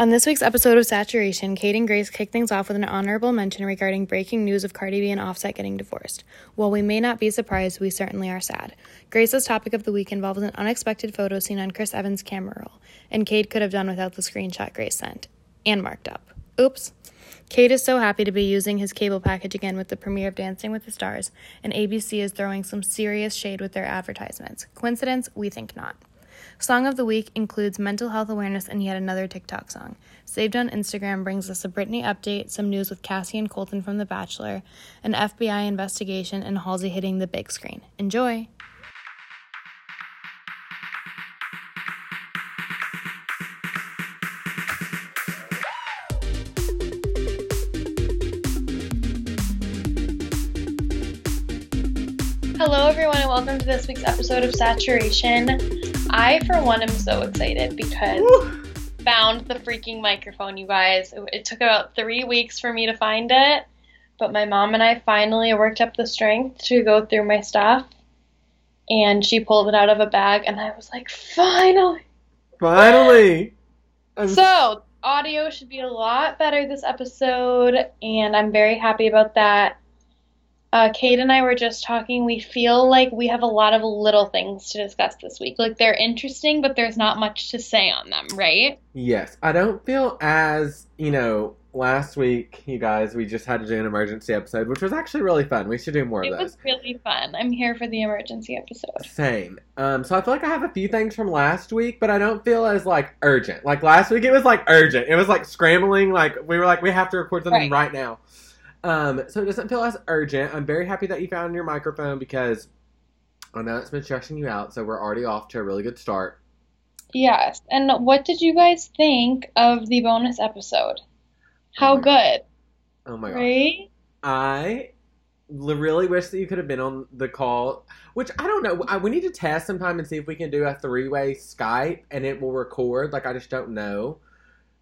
On this week's episode of Saturation, Kate and Grace kick things off with an honorable mention regarding breaking news of Cardi B and Offset getting divorced. While we may not be surprised, we certainly are sad. Grace's topic of the week involves an unexpected photo seen on Chris Evans' camera roll, and Kate could have done without the screenshot Grace sent and marked up. Oops. Kate is so happy to be using his cable package again with the premiere of Dancing with the Stars, and ABC is throwing some serious shade with their advertisements. Coincidence? We think not. Song of the week includes mental health awareness and yet another TikTok song. Saved on Instagram brings us a Britney update, some news with Cassie and Colton from The Bachelor, an FBI investigation, and Halsey hitting the big screen. Enjoy! Hello, everyone, and welcome to this week's episode of Saturation. I, for one, am so excited because Woo! found the freaking microphone, you guys. It, took about three weeks for me to find it, but my mom and I finally worked up the strength to go through my stuff, and she pulled it out of a bag, and I was like, finally. Finally. I'm So, audio should be a lot better this episode, and I'm very happy about that. Uh, Kate and I were just talking. We feel like we have a lot of little things to discuss this week. Like, they're interesting, but there's not much to say on them, right? Yes, I don't feel as, you know, last week, you guys, we just had to do an emergency episode, which was actually really fun. We should do more It of those. It was really fun. I'm here for the emergency episode. Same. Um, so I feel like I have a few things from last week, but I don't feel as like urgent. Like last week, it was like urgent. It was like scrambling. Like we were like, we have to record something Right. right, now. Um, so it doesn't feel as urgent. I'm very happy that you found your microphone because I know it's been stressing you out. So we're already off to a really good start. Yes. And what did you guys think of the bonus episode? How Oh good, Oh my gosh. right? I l- really wish that you could have been on the call, which I don't know. I, we need to test sometime and see if we can do a three way Skype and it will record. Like, I just don't know.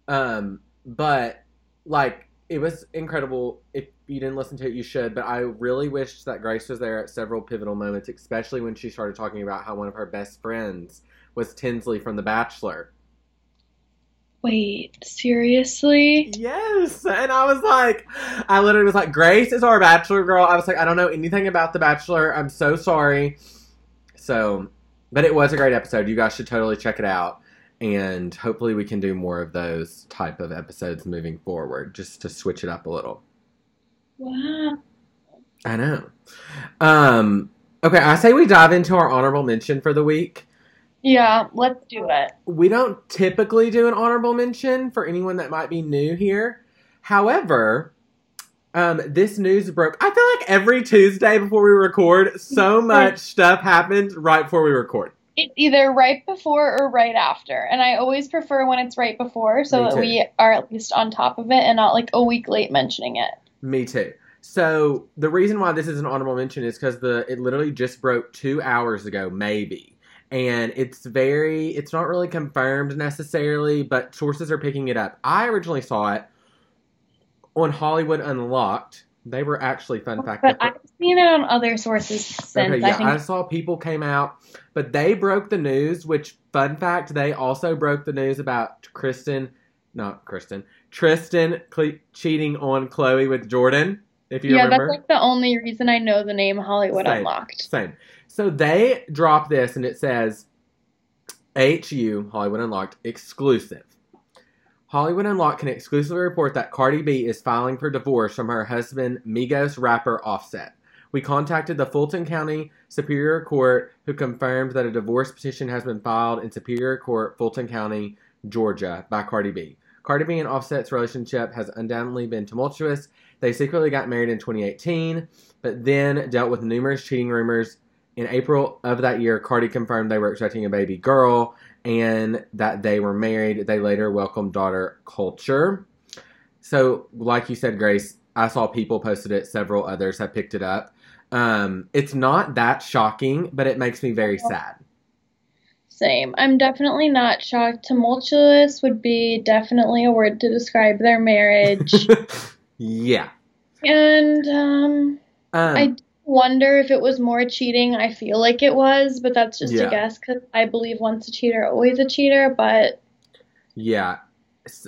Um, but, like, it was incredible. If you didn't listen to it, you should. But I really wished that Grace was there at several pivotal moments, especially when she started talking about how one of her best friends was Tinsley from The Bachelor. Wait, seriously? Yes, and I was like, I literally was like, Grace is our Bachelor girl. I was like, I don't know anything about The Bachelor. I'm so sorry. So, but it was a great episode. You guys should totally check it out, and hopefully we can do more of those type of episodes moving forward, just to switch it up a little. Wow. I know. Um. Okay, I say we dive into our honorable mention for the week. Yeah, let's do it. we don't typically do an honorable mention for anyone that might be new here. However, um, this news broke. I feel like every Tuesday before we record, so much stuff happens right before we record. It's either right before or right after. And I always prefer when it's right before so Me that too. we are at least on top of it and not like a week late mentioning it. Me too. So the reason why this is an honorable mention is because the it literally just broke two hours ago, maybe. And it's very, it's not really confirmed necessarily, but sources are picking it up. I originally saw it on Hollywood Unlocked. They were actually, fun fact, But I've seen it on other sources since. Okay, I yeah, think I saw people came out, but they broke the news. Which fun fact, they also broke the news about Kristen, not Kristen, Tristan cle cheating on Khloe with Jordan. If you yeah, remember, that's like the only reason I know the name Hollywood Same. Unlocked. same. So they drop this, and it says HU Hollywood Unlocked exclusive. Hollywood Unlocked can exclusively report that Cardi B is filing for divorce from her husband, Migos rapper Offset. We contacted the Fulton County Superior Court, who confirmed that a divorce petition has been filed in Superior Court, Fulton County, Georgia, by Cardi B. Cardi B and Offset's relationship has undoubtedly been tumultuous. They secretly got married in 2018, but then dealt with numerous cheating rumors. In April of that year, Cardi confirmed they were expecting a baby girl and that they were married. They later welcomed daughter Culture. So, like you said, Grace, I saw people posted it. Several others have picked it up. Um, it's not that shocking, but it makes me very sad. Same. I'm definitely not shocked. Tumultuous would be definitely a word to describe their marriage. yeah. and um, Um, I wonder if it was more cheating. I feel like it was, but that's just Yeah. a guess because I believe once a cheater, always a cheater. But Yeah.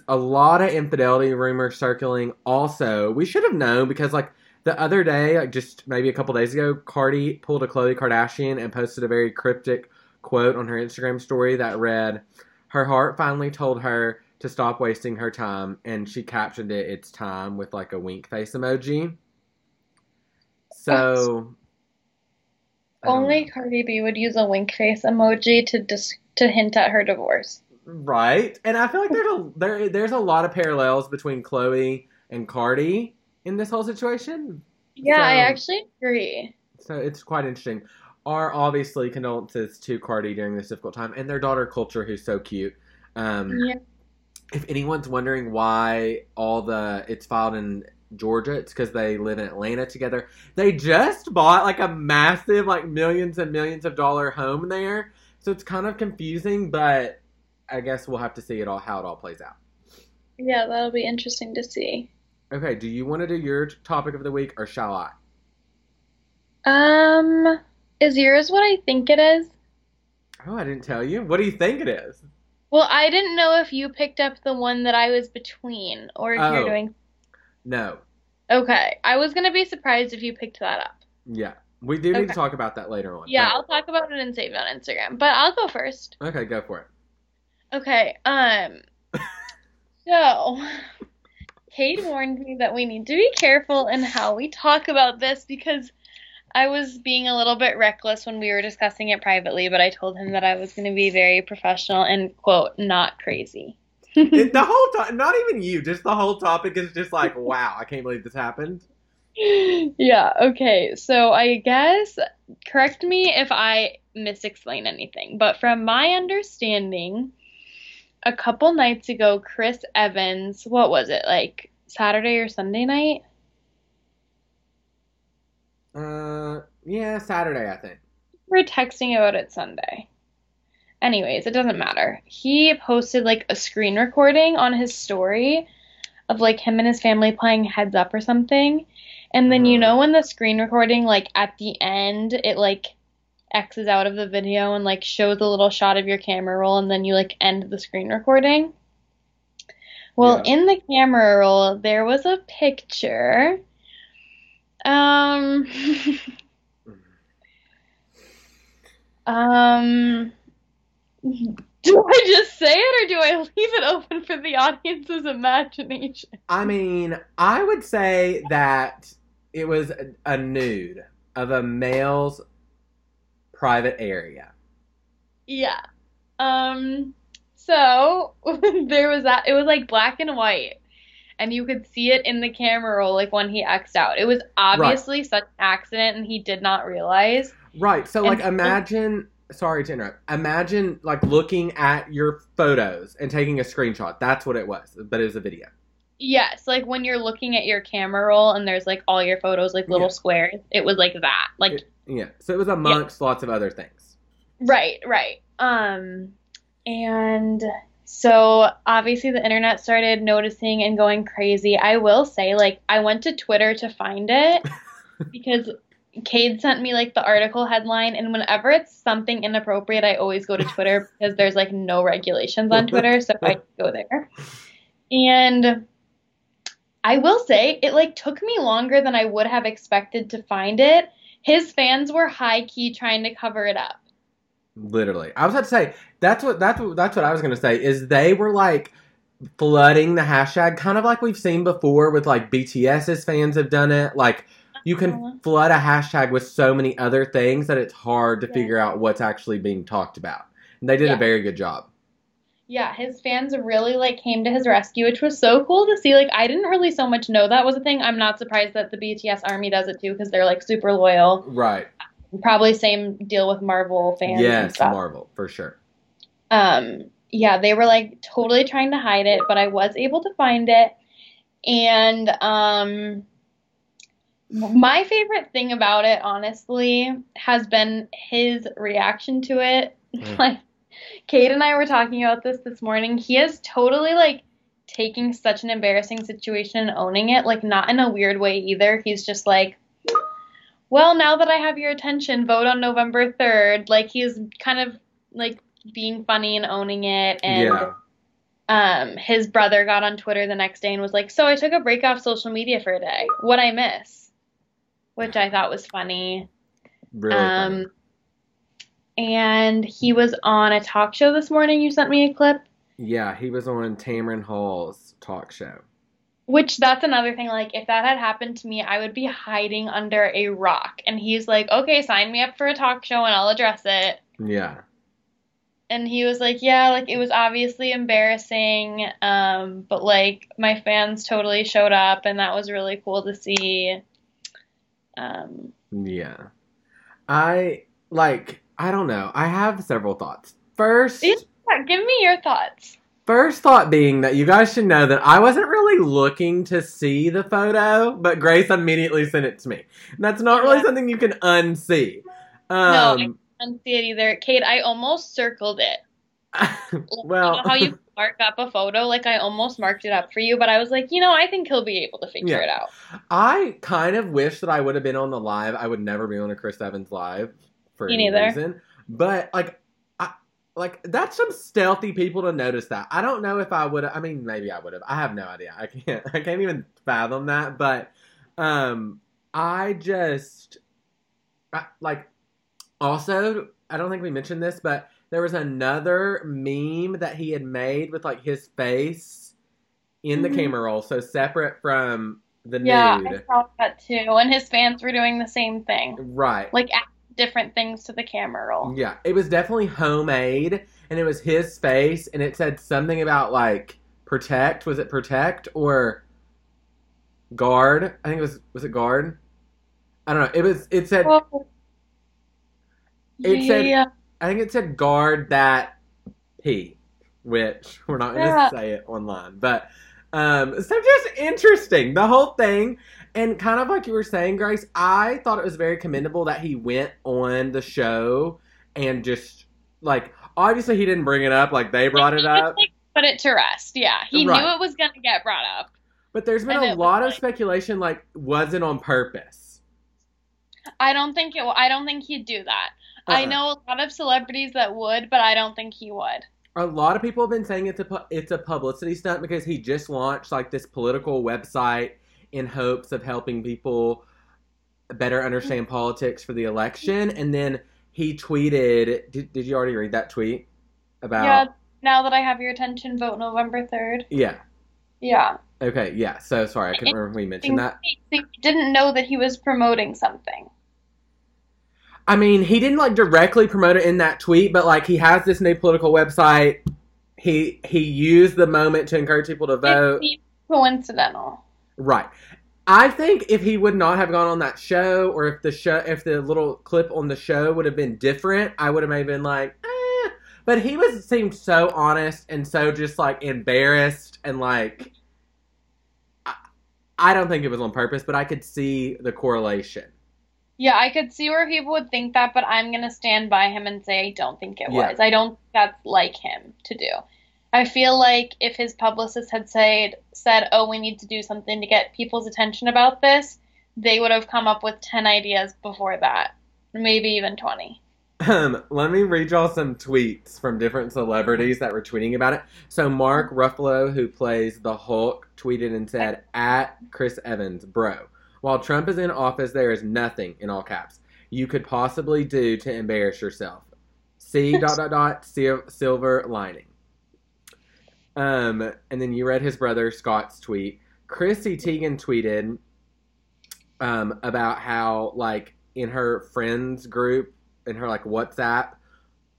a lot of infidelity rumors circling. Also, we should have known because like the other day, like just maybe a couple days ago, Cardi pulled a Khloe Kardashian and posted a very cryptic quote on her Instagram story that read, "Her heart finally told her to stop wasting her time," and she captioned it, "It's time" with like a wink face emoji. So. Only. Cardi B would use a wink face emoji to dis- to hint at her divorce. Right, and I feel like there's a there there's a lot of parallels between Khloe and Cardi in this whole situation. Yeah, I actually agree. So it's quite interesting. Are obviously condolences to Cardi during this difficult time, and their daughter Culture, who's so cute. Um, Yeah. If anyone's wondering why all the it's filed in Georgia, it's because they live in Atlanta together. They just bought like a massive, like millions and millions of dollar home there, so it's kind of confusing. But I guess we'll have to see it all how it all plays out. Yeah, that'll be interesting to see. Okay, do you want to do your topic of the week or shall I? Um, is yours what I think it is? Oh, I didn't tell you. What do you think it is? Well, I didn't know if you picked up the one that I was between or if you're Oh. doing. No. Okay, I was gonna be surprised if you picked that up. Yeah. We do need to talk about that later on. Yeah, I'll talk about it and save it on Instagram, but I'll go first. Okay, go for it. Okay, um, so Kate warned me that we need to be careful in how we talk about this because I was being a little bit reckless when we were discussing it privately, but I told him that I was going to be very professional and, quote, not crazy. It- the whole time, not even you, just the whole topic is just like, wow, I can't believe this happened. Yeah, okay. So I guess correct me if I misexplain anything, but from my understanding, a couple nights ago, Chris Evans, what was it, like Saturday or Sunday night? Uh, yeah, Saturday, I think. We're texting about it Sunday. Anyways, it doesn't matter. He posted like a screen recording on his story of like him and his family playing Heads Up or something. And then you Mhm. know when the screen recording like at the end it like X's out of the video and like shows a little shot of your camera roll and then you like end the screen recording. Well, Yeah. in the camera roll there was a picture. Um Um, do I just say it or do I leave it open for the audience's imagination? I mean, I would say that it was a, a nude of a male's private area. Yeah. Um, so there was that. It was like black and white, and you could see it in the camera roll, like when he X'd out. It was obviously such an accident, and he did not realize. Right. So, like, And- imagine. Sorry to interrupt. Imagine like looking at your photos and taking a screenshot. That's what it was, but it was a video. Yes, like when you're looking at your camera roll and there's like all your photos, like little Yeah. squares. It was like that. Like It- yeah. So it was amongst lots of other things. Right, right. Um, and so obviously the internet started noticing and going crazy. I will say, like, I went to Twitter to find it because Kate sent me like the article headline, and whenever it's something inappropriate, I always go to Twitter because there's like no regulations on Twitter, so I go there. And I will say, it like took me longer than I would have expected to find it. His fans were high key trying to cover it up. Literally, I was about to say that's what that's what that's what I was gonna say is they were like flooding the hashtag, kind of like we've seen before with like BTS's fans have done it. Like you Uh-huh. can flood a hashtag with so many other things that it's hard to Yeah. figure out what's actually being talked about. And they did Yeah. a very good job. Yeah, his fans really like came to his rescue, which was so cool to see. Like I didn't really so much know that was a thing. I'm not surprised that the BTS army does it too because they're like super loyal. Right. Probably same deal with Marvel fans yes. Marvel for sure. Um, yeah, they were like totally trying to hide it, but I was able to find it. And um my favorite thing about it, honestly, has been his reaction to it. Mm. Like, Kate and I were talking about this this morning. He is totally like taking such an embarrassing situation and owning it, like, not in a weird way either. He's just like, well, now that I have your attention, vote on November 3rd. Like, he's kind of like being funny and owning it. And yeah. um, his brother got on Twitter the next day and was like, "So I took a break off social media for a day. What I miss?" Which I thought was funny. Really funny. Um, and he was on a talk show this morning. You sent me a clip. Yeah, he was on Tamron Hall's talk show. Which that's another thing. Like, if that had happened to me, I would be hiding under a rock. And he's like, okay, sign me up for a talk show and I'll address it. Yeah. And he was like, yeah, like it was obviously embarrassing, um, but like my fans totally showed up and that was really cool to see. Um, Yeah. I like I don't know. I have several thoughts. First give me your thoughts. first thought being that you guys should know that I wasn't really looking to see the photo, but Grace immediately sent it to me. And that's not really something you can unsee. No, I Um didn't see it either. Kate, I almost circled it. Well how you mark up a photo? Like I almost marked it up for you, but I was like, you know, I think he'll be able to figure Yeah. it out. I kind of wish that I would have been on the live. I would never be on a Chris Evans live for Me any neither. reason. But like, I like that's some stealthy people to notice that. I don't know if I would. I mean, maybe I would have. I have no idea. I can't. I can't even fathom that. But um, I just I, like. Also, I don't think we mentioned this, but there was another meme that he had made with like his face in the Mhm. camera roll, so separate from the Yeah, nude. I saw that too. And his fans were doing the same thing. Right. Like different things to the camera roll. Yeah, it was definitely homemade, and it was his face, and it said something about like protect. Was it protect or guard? I think it was. Was it guard? I don't know. It was. It said. Well, It said- yeah. I think it said guard that P, which we're not going to Yeah. say it online, but um, so just interesting the whole thing, and kind of like you were saying, Grace. I thought it was very commendable that he went on the show and just like obviously he didn't bring it up like they brought it up, Put it to rest. Yeah, he Right. knew it was gonna get brought up. but there's been And a lot of like- speculation like was it on purpose? I don't think it. I don't think he'd do that. I Uh-uh. know a lot of celebrities that would, but I don't think he would. a lot of people have been saying it's a it's a publicity stunt because he just launched like this political website in hopes of helping people better understand politics for the election and then he tweeted did, did you already read that tweet about Yeah. Now that I have your attention, vote November third. yeah Yeah. okay yeah so sorry i couldn't remember we mentioned that He didn't know that he was promoting something. I mean he didn't like directly promote it in that tweet but like he has this new political website he he used the moment to encourage people to vote coincidental. Right. I think if he would not have gone on that show, or if the show, if the little clip on the show would have been different, I would have maybe been like, eh. But he was seemed so honest and so just like embarrassed and like, I, I don't think it was on purpose, but I could see the correlation. Yeah, I could see where people would think that, but I'm gonna stand by him and say I don't think it Yeah. was. I don't think that's like him to do. I feel like if his publicist had said said, "Oh, we need to do something to get people's attention about this," they would have come up with 10 ideas before that. Maybe even 20. Um, let me read y'all some tweets from different celebrities that were tweeting about it. So Mark Ruffalo, who plays the Hulk, tweeted and said, "At Chris Evans, bro, while Trump is in office, there is nothing in all caps you could possibly do to embarrass yourself. See dot dot dot silver lining." Um, and then you read his brother Scott's tweet. Chrissy Teigen tweeted um, about how like in her friends group in her like WhatsApp,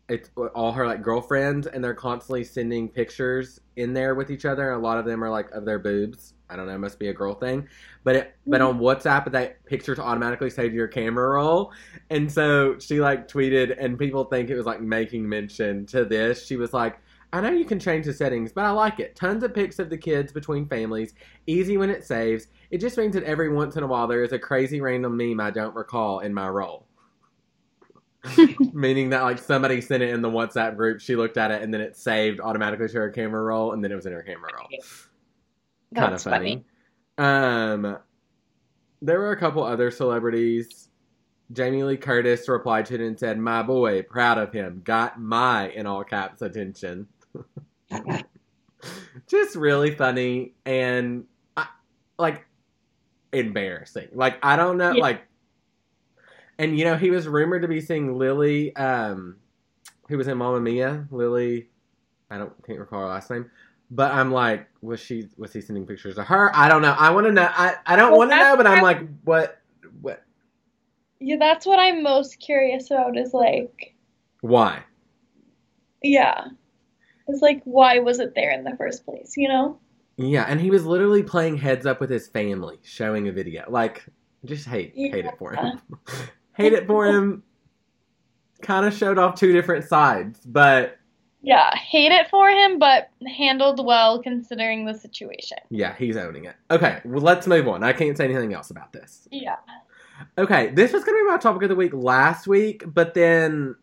it's all her like girlfriends, and they're constantly sending pictures in there with each other. A lot of them are like of their boobs. I don't know, it must be a girl thing. But it, but mm-hmm. on WhatsApp, that pictures automatically save to your camera roll, and so she like tweeted, and people think it was like making mention to this. She was like. I know you can change the settings, but I like it. Tons of pics of the kids between families. Easy when it saves. It just means that every once in a while there is a crazy random meme I don't recall in my roll. Meaning that like somebody sent it in the WhatsApp group, she looked at it, and then it saved automatically to her camera roll, and then it was in her camera roll. Kind of That's funny. Um, there were a couple other celebrities. Jamie Lee Curtis replied to it and said, "My boy, proud of him. Got my in all caps attention." just really funny and I, like embarrassing. Like I don't know, Yeah. like, and you know he was rumored to be seeing Lily, um, who was in Mamma Mia. Lily, I don't can't recall her last name, but I'm like, was she was he sending pictures of her? I don't know. I want to know. I I don't Well, want to know, but I'm like, what what Yeah, that's what I'm most curious about is like, why? yeah. It's like, why was it there in the first place, you know? Yeah, and he was literally playing heads up with his family, showing a video. Like, just hate hate it for him. hate it for him. Kind of showed off two different sides, but Yeah, hate it for him, but handled well considering the situation. yeah, he's owning it. Okay, well, let's move on. I can't say anything else about this. Yeah. Okay, this was going to be my topic of the week last week, but then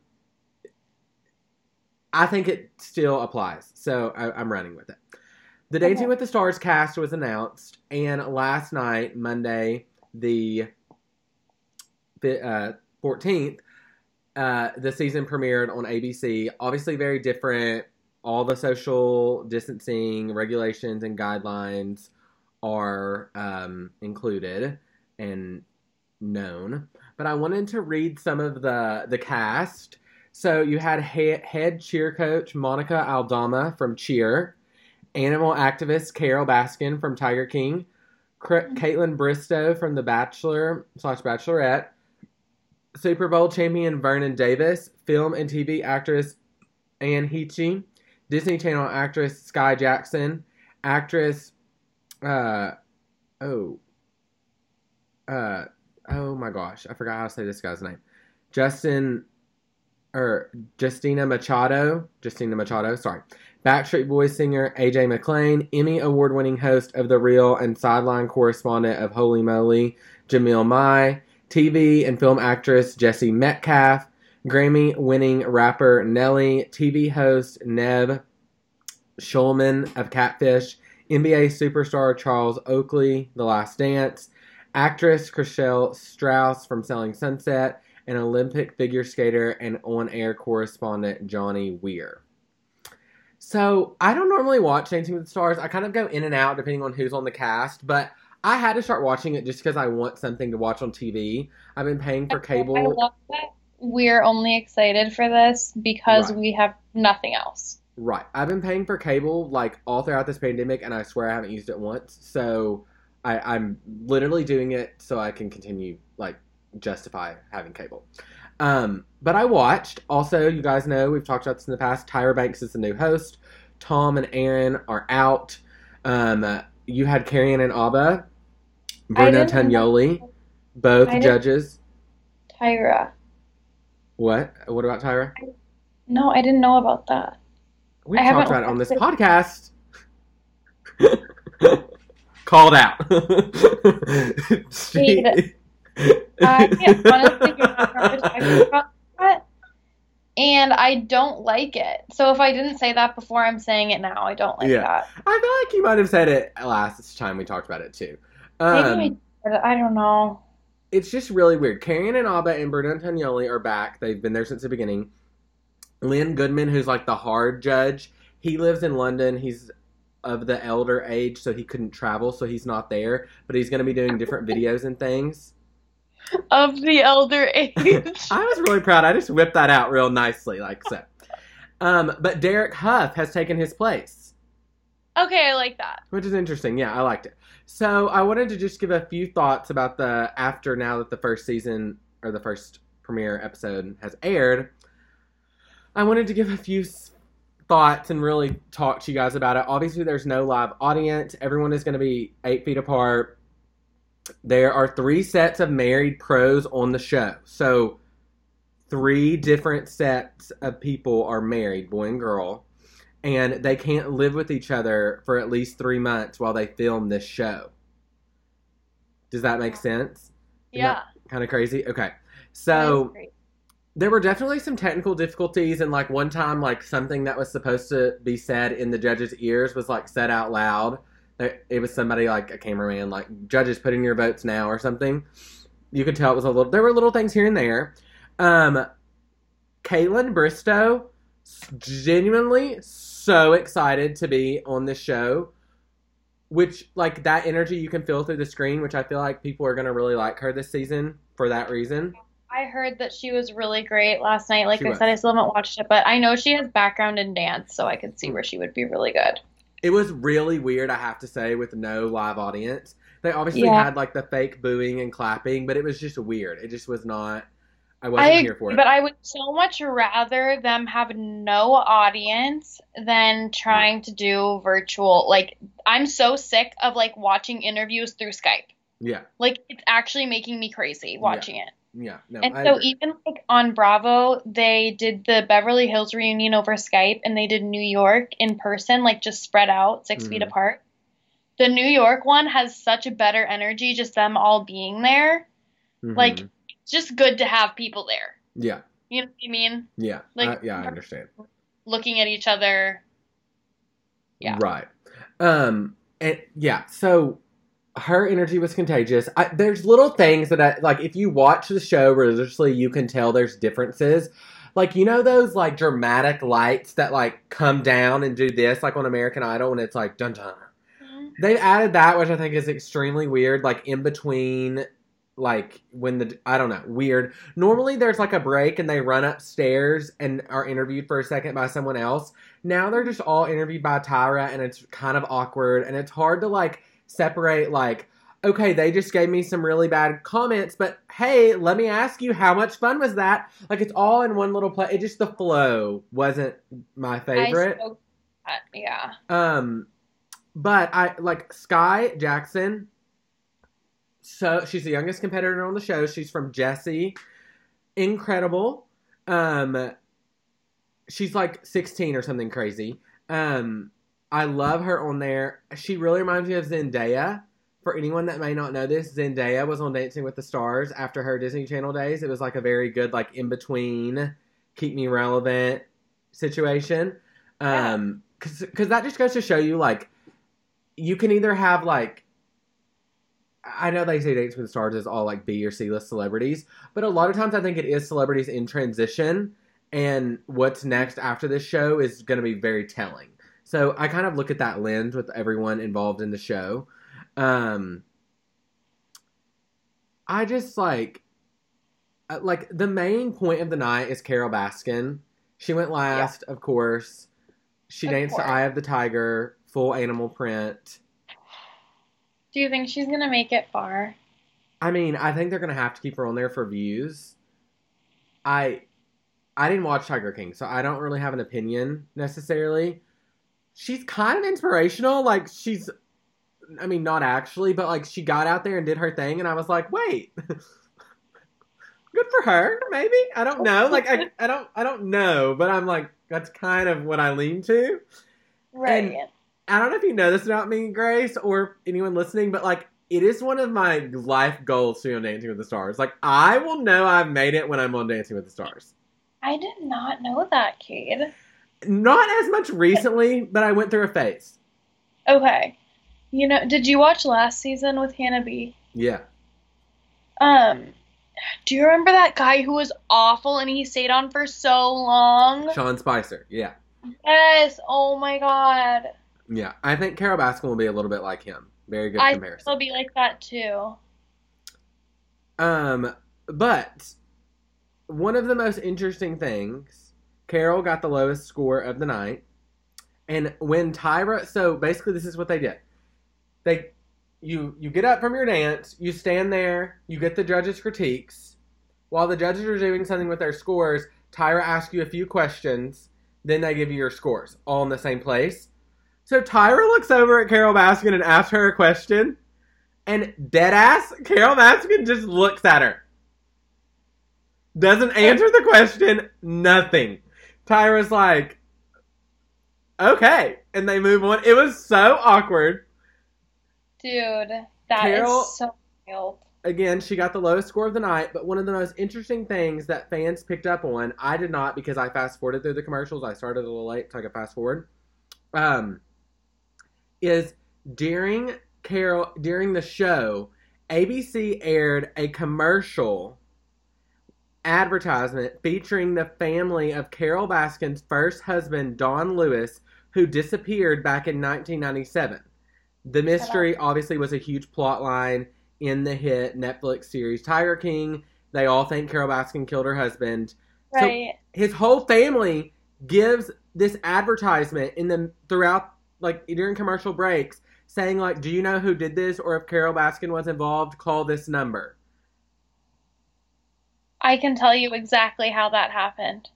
I think it still applies, so I, I'm running with it. The Dancing Okay. with the Stars cast was announced, and last night, Monday, the uh, 14th, uh, the season premiered on ABC. Obviously, very different. All the social distancing regulations and guidelines are um, included and known. But I wanted to read some of the the cast. So you had he- head cheer coach Monica Aldama from Cheer, animal activist Carole Baskin from Tiger King, Cr- Kaitlyn Bristowe from The Bachelor slash Bachelorette, Super Bowl champion Vernon Davis, film and TV actress Anne Heechey, Disney Channel actress Skai Jackson, actress, uh, oh, uh, oh my gosh, I forgot how to say this guy's name. Justin or Justina Machado, Justina Machado, sorry. Backstreet Boys singer AJ McLean, Emmy award winning host of The Real and sideline correspondent of Holey Moley, Jamil Mai, TV and film actress Jesse Metcalfe, Grammy winning rapper Nelly, TV host Nev Schulman of Catfish, NBA superstar Charles Oakley, The Last Dance, actress Chriselle Strauss from Selling Sunset, and Olympic figure skater and on air correspondent Johnny Weir. So, I don't normally watch Dancing with the Stars. I kind of go in and out depending on who's on the cast, but I had to start watching it just because I want something to watch on TV. I've been paying for I cable. love that we're only excited for this because Right. we have nothing else. Right. I've been paying for cable like all throughout this pandemic, and I swear I haven't used it once. So I, I'm literally doing it so I can continue like justify having cable. Um, but I watched. Also, you guys know we've talked about this in the past. Tyra Banks is the new host. Tom and Erin are out. Um, you had Carrie Ann Inaba, Bruno Tonioli, both I judges. Tyra. What? What about Tyra? No, I didn't know about that. I talked about it on this watched podcast. Called out. She- I honestly remember talking about that. And I don't like it. So if I didn't say that before, I'm saying it now. I don't like Yeah. that. I feel like you might have said it last time we talked about it too. Um, Maybe I, did. I don't know. it's just really weird. Karen and Abba and Bruno Tonioli are back. They've been there since the beginning. Len Goodman, who's like the hard judge, he lives in London. He's of the elder age, so he couldn't travel, so he's not there. But he's going to be doing different videos and things. Of the elder age. I was really proud. I just whipped that out real nicely, like so. Um, but Derek Hough has taken his place, okay, I like that. which is interesting. Yeah, I liked it. So I wanted to just give a few thoughts about the after now that the first season or the first premiere episode has aired. I wanted to give a few thoughts and really talk to you guys about it. Obviously, there's no live audience. Everyone is going to be eight feet apart. There are three sets of married pros on the show. So, three different sets of people are married, boy and girl, and they can't live with each other for at least three months while they film this show. Does that make sense? Yeah. Kind of crazy? Okay. So, there were definitely some technical difficulties and like one time like something that was supposed to be said in the judge's ears was like said out loud it was somebody like a cameraman like judges put in your votes now or something you could tell it was a little there were little things here and there um Kaitlyn Bristowe genuinely so excited to be on this show. Which like that energy you can feel through the screen, which I feel like people are gonna really like her this season for that reason. I heard that she was really great last night. Like She I was. said, I still haven't watched it, but I know she has background in dance, so I could see where she would be really good. It was really weird, I have to say, with no live audience. They obviously Yeah. had like the fake booing and clapping, but it was just weird. It just was not. I I wasn't agree, here for it. but I would so much rather them have no audience than trying to do virtual. Like, I'm so sick of like watching interviews through Skype. yeah, Like, it's actually making me crazy watching it. Yeah, no. And I so agree. even like on Bravo, they did the Beverly Hills reunion over Skype and they did New York in person, like just spread out 6 feet Mhm. apart. The New York one has such a better energy, just them all being there. Mhm. like- It's just good to have people there. yeah, You know what I mean? yeah, like- I- yeah, I understand. Looking at each other. Yeah. Right. Um. And yeah. So her energy was contagious. I, there's little things that I like. If you watch the show religiously, you can tell there's differences. Like you know those like dramatic lights that like come down and do this, like on American Idol, and it's like dun dun. Mm-hmm. They've added that, which I think is extremely weird. Like in between, like when the I don't know, weird. Normally there's like a break and they run upstairs and are interviewed for a second by someone else. Now they're just all interviewed by Tyra, and it's kind of awkward, and it's hard to like separate. Like, okay, they just gave me some really bad comments, but hey, let me ask you, how much fun was that? Like, it's all in one little play. It just the flow wasn't my favorite. That, yeah. Um, but I like Skai Jackson. So she's the youngest competitor on the show. She's from Jesse. Incredible. Um, she's like 16 or something crazy. Um, I love her on there. She really reminds me of Zendaya. For anyone that may not know this, Zendaya was on Dancing with the Stars after her Disney Channel days. It was like a very good, like in between, keep me relevant situation. Um, because that just goes to show you, like, you can either have like, I know they say Dancing with the Stars is all like B or C list celebrities, but a lot of times I think it is celebrities in transition, and what's next after this show is going to be very telling. So I kind of look at that lens with everyone involved in the show. Um, I just like, uh, like the main point of the night is Carole Baskin. She went last, of course. She Of danced course. to "Eye of the Tiger," full animal print. Do you think she's gonna make it far? I mean, I think they're gonna have to keep her on there for views. I I didn't watch Tiger King, so I don't really have an opinion necessarily. She's kind of inspirational. Like she's I mean, not actually, but like she got out there and did her thing and I was like, wait. Good for her, maybe. I don't know. Like I, I don't I don't know, but I'm like, that's kind of what I lean to. Right. I don't know if you know this about me, Grace, or anyone listening, but like it is one of my life goals to be on Dancing with the Stars. Like I will know I've made it when I'm on Dancing with the Stars. I did not know that, Kate. Not as much recently, but I went through a phase. Okay. You know, did you watch last season with Hannah B? Yeah. Um, do you remember that guy who was awful and he stayed on for so long? Sean Spicer. Yeah. Yes. Oh my god. Yeah. I think Carole Baskin will be a little bit like him. Very good I comparison. will be like that too. Um, but one of the most interesting things, Carole got the lowest score of the night. And when Tyra, so basically this is what they did. They you you get up from your dance, you stand there, you get the judges' critiques. While the judges are doing something with their scores, Tyra asks you a few questions, then they give you your scores, all in the same place. So Tyra looks over at Carole Baskin and asks her a question, and deadass Carole Baskin just looks at her. Doesn't answer the question, nothing. Tyra's like, okay. And they move on. It was so awkward. Dude, that is Carol- so wild. Again, she got the lowest score of the night, but one of the most interesting things that fans picked up on, I did not because I fast forwarded through the commercials. I started a little late, so I could fast forward. Um, is during Carole during the show, ABC aired a commercial advertisement featuring the family of Carole Baskin's first husband, Don Lewis, who disappeared back in 1997. The mystery obviously was a huge plot line in the hit Netflix series Tiger King. They all think Carole Baskin killed her husband. So- Right. His whole family gives this advertisement in the throughout like during commercial breaks saying like do you know who did this or if Carole Baskin was involved call this number. I can tell you exactly how that happened.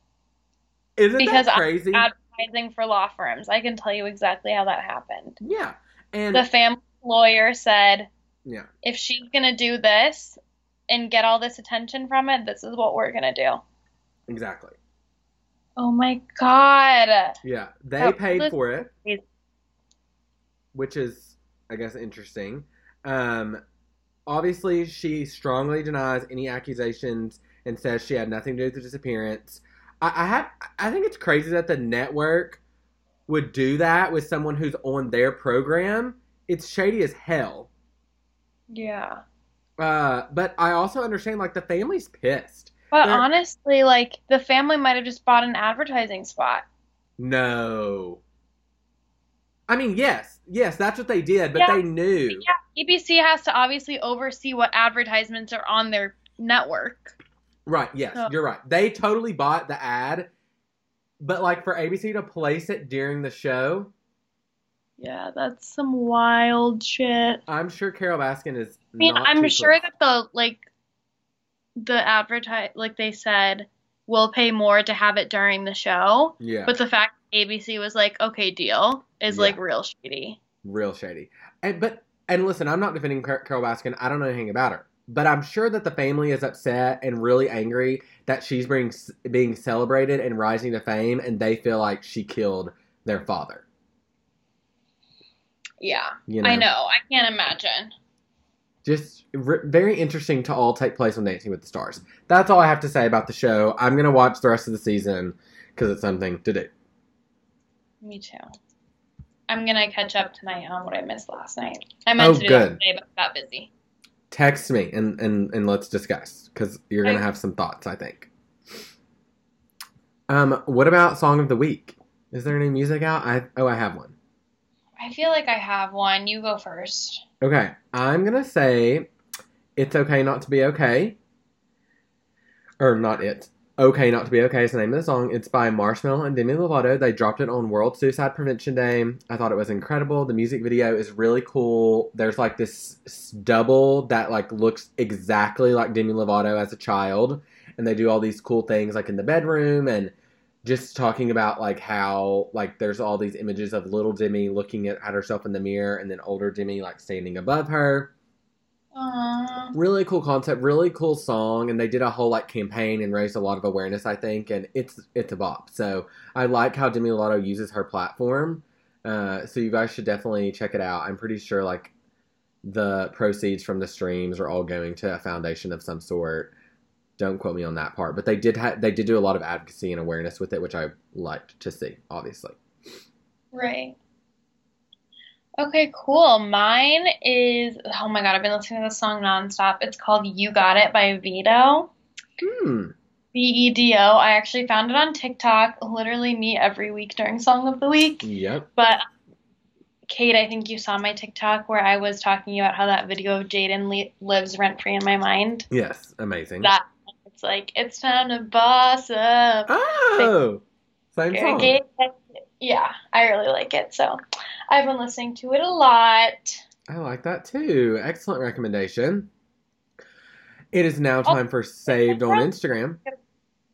Isn't Because that I'm crazy? Advertising for law firms. I can tell you exactly how that happened. yeah. And The family lawyer said, yeah. if she's going to do this and get all this attention from it, this is what we're going to do. Exactly. Oh my God. Yeah, they Oh, paid for it, which is, I guess, interesting. Um, obviously, she strongly denies any accusations and says she had nothing to do with the disappearance. I, I have, I think it's crazy that the network would do that with someone who's on their program. It's shady as hell. Yeah. Uh, but I also understand like the family's pissed. But They're- honestly, like, the family might have just bought an advertising spot. No. I mean, yes, yes, that's what they did, but Yeah. they knew. Yeah, ABC has to obviously oversee what advertisements are on their network. Right, yes, So- you're right. They totally bought the ad, but like for ABC to place it during the show, Yeah, that's some wild shit. I'm sure Carole Baskin is. I mean, not I'm sure close. that the like the advertise like they said we'll pay more to have it during the show, Yeah, but the fact ABC was like, okay, deal, is Yeah. like real shady. real shady. And but and listen, I'm not defending Car- Carole Baskin. I don't know anything about her, but I'm sure that the family is upset and really angry that she's being being celebrated and rising to fame, and they feel like she killed their father. Yeah, You know, I know. I can't imagine. just r- very interesting to all take place on Dancing with the Stars. That's all I have to say about the show. I'm gonna watch the rest of the season because it's something to do. Me too. I'm gonna catch up tonight on what I missed last night. I meant Oh, to do good. that today, but got busy. Text me and and and let's discuss because you're gonna have some thoughts. I think. Um, what about song of the week? Is there any music out? I oh, I have one. I feel like I have one. You go first. Okay, I'm gonna say it's okay not to be okay, or not it. Okay not to be okay is the name of the song. It's by Marshmello and Demi Lovato. They dropped it on World Suicide Prevention Day. I thought it was incredible. The music video is really cool. There's like this double that like looks exactly like Demi Lovato as a child, and they do all these cool things like in the bedroom and just talking about like how like there's all these images of little Demi looking at, at herself in the mirror and then older Demi like standing above her. Aww. Really cool concept, really cool song, and they did a whole like campaign and raised a lot of awareness, I think, and it's it's a bop. So I like how Demi Lovato uses her platform. Uh, so you guys should definitely check it out. I'm pretty sure like the proceeds from the streams are all going to a foundation of some sort. Don't quote me on that part, but they did ha- they did do a lot of advocacy and awareness with it, which I liked to see. Obviously, Right. Okay, cool. Mine is, oh my God, I've been listening to this song nonstop. It's called You Got It by Vedo. hmm. V-E-D-O. I actually found it on TikTok, literally me every week during Song of the Week. Yep. But Kate, I think you saw my TikTok where I was talking about how that video of Jaden li lives rent free in my mind. Yes. Amazing. That it's like it's time to boss up. oh, same song. Yeah, I really like it. So I've been listening to it a lot. I like that too. Excellent recommendation. It is now Oh. time for saved on Instagram.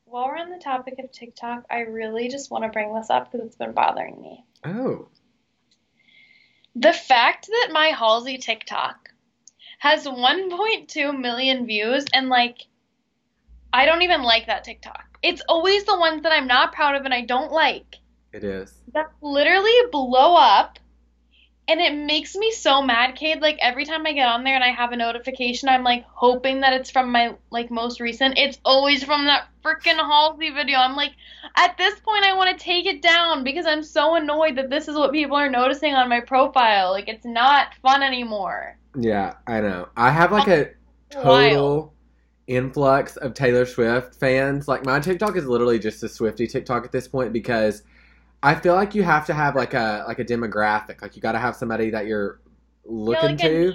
While we're on the topic of TikTok, I really just want to bring this up because it's been bothering me. Oh, The fact that my Halsey TikTok has 1.2 million views and like I don't even like that TikTok. It's always the ones that I'm not proud of and I don't like it is. that literally blow up and it makes me so mad, Kate. Like every time I get on there and I have a notification, I'm like hoping that it's from my like most recent. It's always from that freaking Halsey video. I'm like, at this point, I want to take it down because I'm so annoyed that this is what people are noticing on my profile. Like it's not fun anymore. Yeah, I know. I have like a total Wild. influx of Taylor Swift fans. Like my TikTok is literally just a Swiftie TikTok at this point because I feel like you have to have like a like a demographic. Like you got to have somebody that you're looking like to.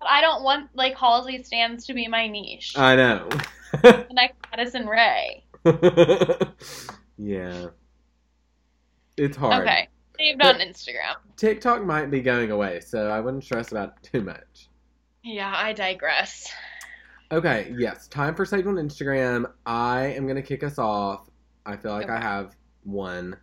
I don't want like Halsey stands to be my niche. I know. the next Madison Ray. yeah. It's hard. Okay. Saved But- on Instagram. TikTok might be going away, so I wouldn't stress about it too much. Yeah, I digress. Okay, yes, time for saved on Instagram. I am gonna kick us off. I feel like I have one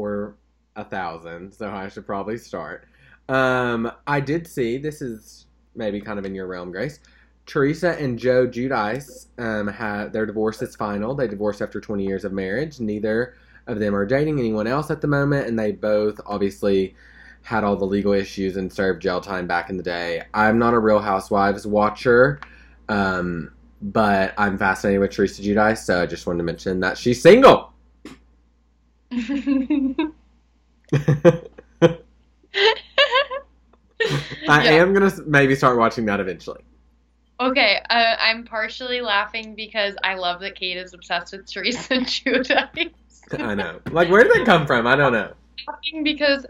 or a thousand, so I should probably start. Um, I did see this is maybe kind of in your realm, Grace. Teresa and Joe Giudice um, have their divorce is final. They divorced after 20 years of marriage. Neither of them are dating anyone else at the moment, and they both obviously had all the legal issues and served jail time back in the day. I'm not a Real Housewives watcher, um, but I'm fascinated with Teresa Giudice, so I just wanted to mention that she's single. I Yeah. am gonna maybe start watching that eventually. Okay, uh, I'm partially laughing because I love that Kate is obsessed with Teresa Giudice. I know. Like, where did that come from? I don't know. laughing because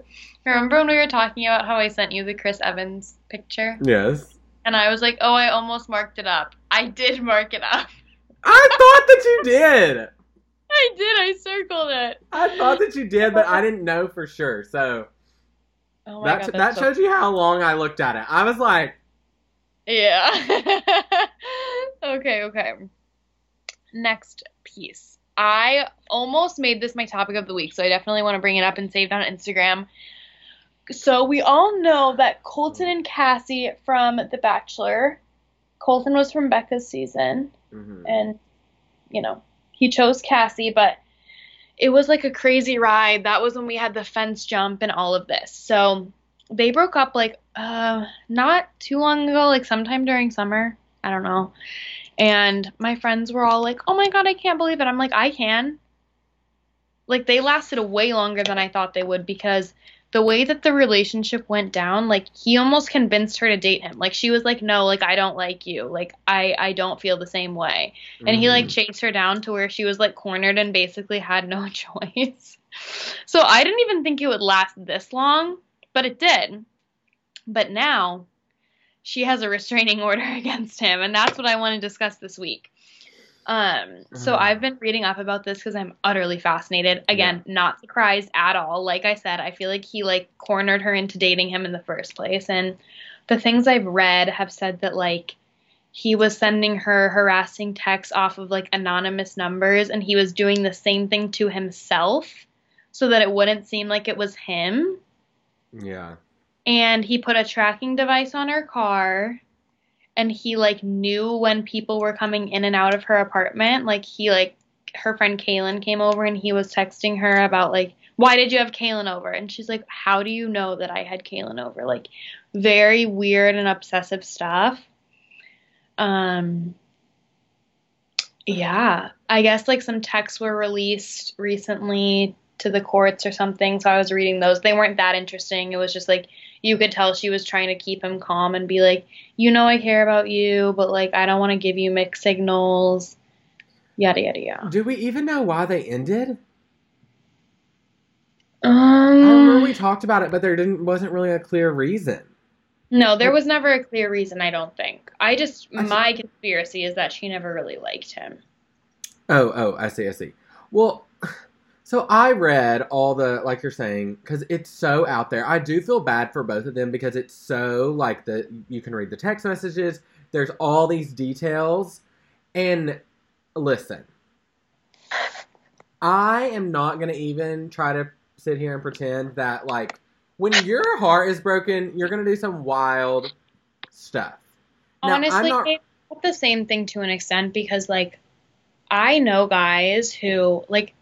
remember when we were talking about how I sent you the Chris Evans picture? Yes. And I was like, oh, I almost marked it up. I did mark it up. I thought that you did. I did. I circled it. I thought that you did, but I didn't know for sure. So Oh my that god, that so shows you how long I looked at it. I was like, Yeah. okay, okay. Next piece. I almost made this my topic of the week, so I definitely want to bring it up and save it on Instagram. So we all know that Colton and Cassie from The Bachelor. Colton was from Becca's season, mhm. and you know he chose Cassie, but it was like a crazy ride. That was when we had the fence jump and all of this. So they broke up like uh not too long ago, like sometime during summer. I don't know. And my friends were all like, "Oh my god, I can't believe it." I'm like, "I can." Like they lasted way longer than I thought they would because the way that the relationship went down, like he almost convinced her to date him. Like she was like, "No, like I don't like you. Like I I don't feel the same way." And he like Mhm. chased her down to where she was like cornered and basically had no choice. So I didn't even think it would last this long, but it did. But now she has a restraining order against him, and that's what I want to discuss this week. Um, so Mhm. I've been reading up about this because I'm utterly fascinated. Again, not surprised at all. Like I said, I feel like he like cornered her into dating him in the first place, and the things I've read have said that like he was sending her harassing texts off of like anonymous numbers, and he was doing the same thing to himself so that it wouldn't seem like it was him Yeah. and he put a tracking device on her car and he like knew when people were coming in and out of her apartment. Like he like her friend Kaylin came over and he was texting her about like why did you have Kaylin over? And she's like how do you know that I had Kaylin over? Like very weird and obsessive stuff. Um yeah. I guess like some texts were released recently to the courts or something so I was reading those they weren't that interesting it was just like you could tell she was trying to keep him calm and be like, you know, I care about you, but like, I don't want to give you mixed signals, yada yada yada. Do we even know why they ended? I remember Um, we talked about it, but there didn't wasn't really a clear reason. no, there was never a clear reason. I don't think. I just I see. my conspiracy is that she never really liked him. Oh, oh, I see, I see. Well, so I read all the like you're saying because it's so out there. I do feel bad for both of them because it's so like the you can read the text messages. There's all these details, and listen, I am not gonna even try to sit here and pretend that like when your heart is broken, you're gonna do some wild stuff. Now, Honestly, not- it's the same thing to an extent because like I know guys who like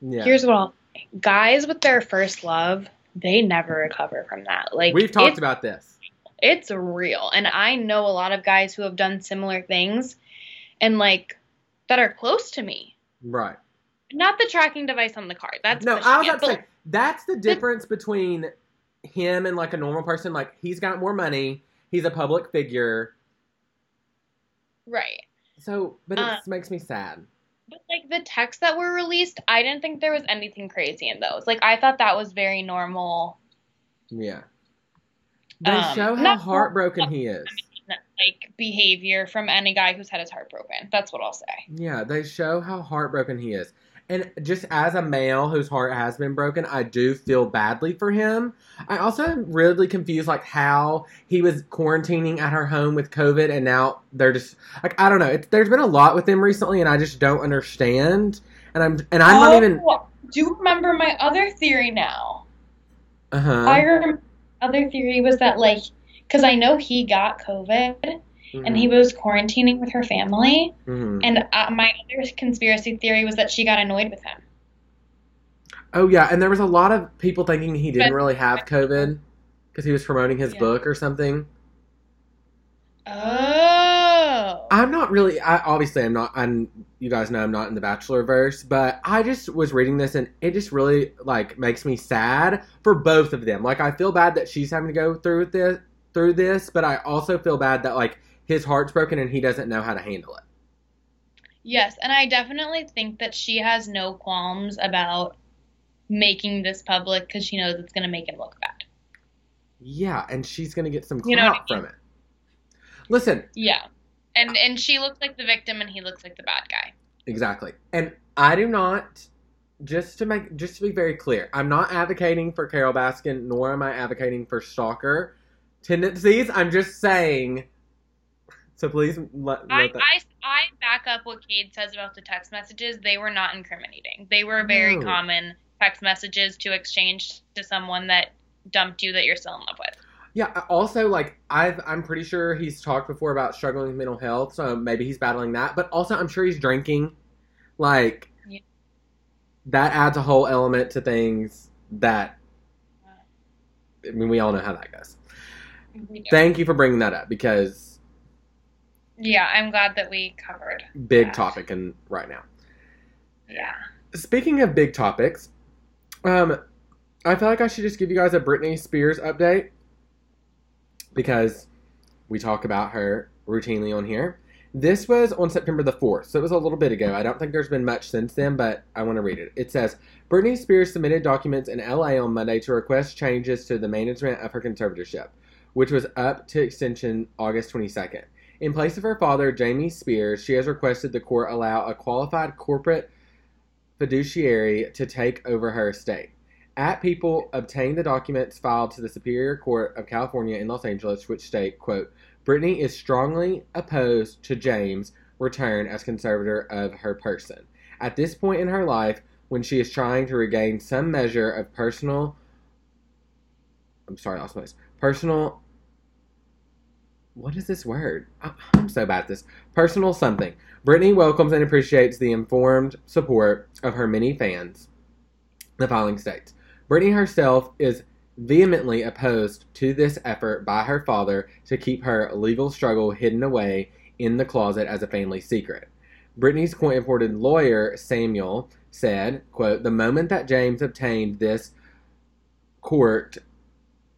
Yeah, here's what I'll guys with their first love, they never recover from that. Like we've talked about this. it's real and i know a lot of guys who have done similar things and like that are close to me Right. not the tracking device on the car that's No, I was about to say that's the difference between him and like a normal person. Like he's got more money, he's a public figure. right So, but it Uh, makes me sad. But like the texts that were released, I didn't think there was anything crazy in those. Like I thought that was very normal, Yeah. They Um, show how not- heartbroken he is. like behavior from any guy who's had his heart broken. That's what I'll say. Yeah, they show how heartbroken he is. And just as a male whose heart has been broken, I do feel badly for him. I also am really confused, like how he was quarantining at her home with COVID, and now they're just like I don't know. It's, there's been a lot with him recently, and I just don't understand. And I'm and I'm not even. Oh, Do you remember my other theory now? Uh huh. I remember other theory was that like because I know he got COVID and he was quarantining with her family, hmm and uh, my other conspiracy theory was that she got annoyed with him. Oh yeah, and there was a lot of people thinking he didn't But- really have COVID because he was promoting his Yeah. book or something. Oh. I'm not really. I obviously I'm not. I'm. You guys know I'm not in the Bachelor verse, but I just was reading this and it just really like makes me sad for both of them. Like I feel bad that she's having to go through with this through this, but I also feel bad that like his heart's broken and he doesn't know how to handle it. Yes, and I definitely think that she has no qualms about making this public because she knows it's going to make him look bad. Yeah, and she's gonna get some You know clout I mean? from it. Listen, Yeah. And and she looks like the victim and he looks like the bad guy. Exactly. And I do not just to make just to be very clear, I'm not advocating for Carole Baskin nor am I advocating for stalker tendencies. I'm just saying so please let, I, let that I, I back up what Kate says about the text messages. They were not incriminating. They were very No. common text messages to exchange to someone that dumped you that you're still in love with. Yeah, also like I've I'm pretty sure he's talked before about struggling with mental health, so maybe he's battling that, but also I'm sure he's drinking. Like Yeah. that adds a whole element to things that I mean we all know how that goes. Thank you for bringing that up because Yeah, I'm glad that we covered. big Yeah. topic and right now. Yeah. Speaking of big topics, um, I feel like I should just give you guys a Britney Spears update because we talk about her routinely on here. This was on September the 4th, so it was a little bit ago. I don't think there's been much since then, but I want to read it. It says Britney Spears submitted documents in LA on Monday to request changes to the management of her conservatorship, which was up to extension August 22nd. In place of her father, Jamie Spears, she has requested the court allow a qualified corporate fiduciary to take over her estate. At People obtained the documents filed to the Superior Court of California in Los Angeles, which state, quote, Britney is strongly opposed to James' return as conservator of her person. At this point in her life, when she is trying to regain some measure of personal I'm sorry, I lost my. Personal what is this word? I- I'm so bad at this. Personal something. Britney welcomes and appreciates the informed support of her many fans. The following states Britney herself is vehemently opposed to this effort by her father to keep her legal struggle hidden away in the closet as a family secret. Britney's court-appointed lawyer, Samuel, said, quote, The moment that James obtained this court,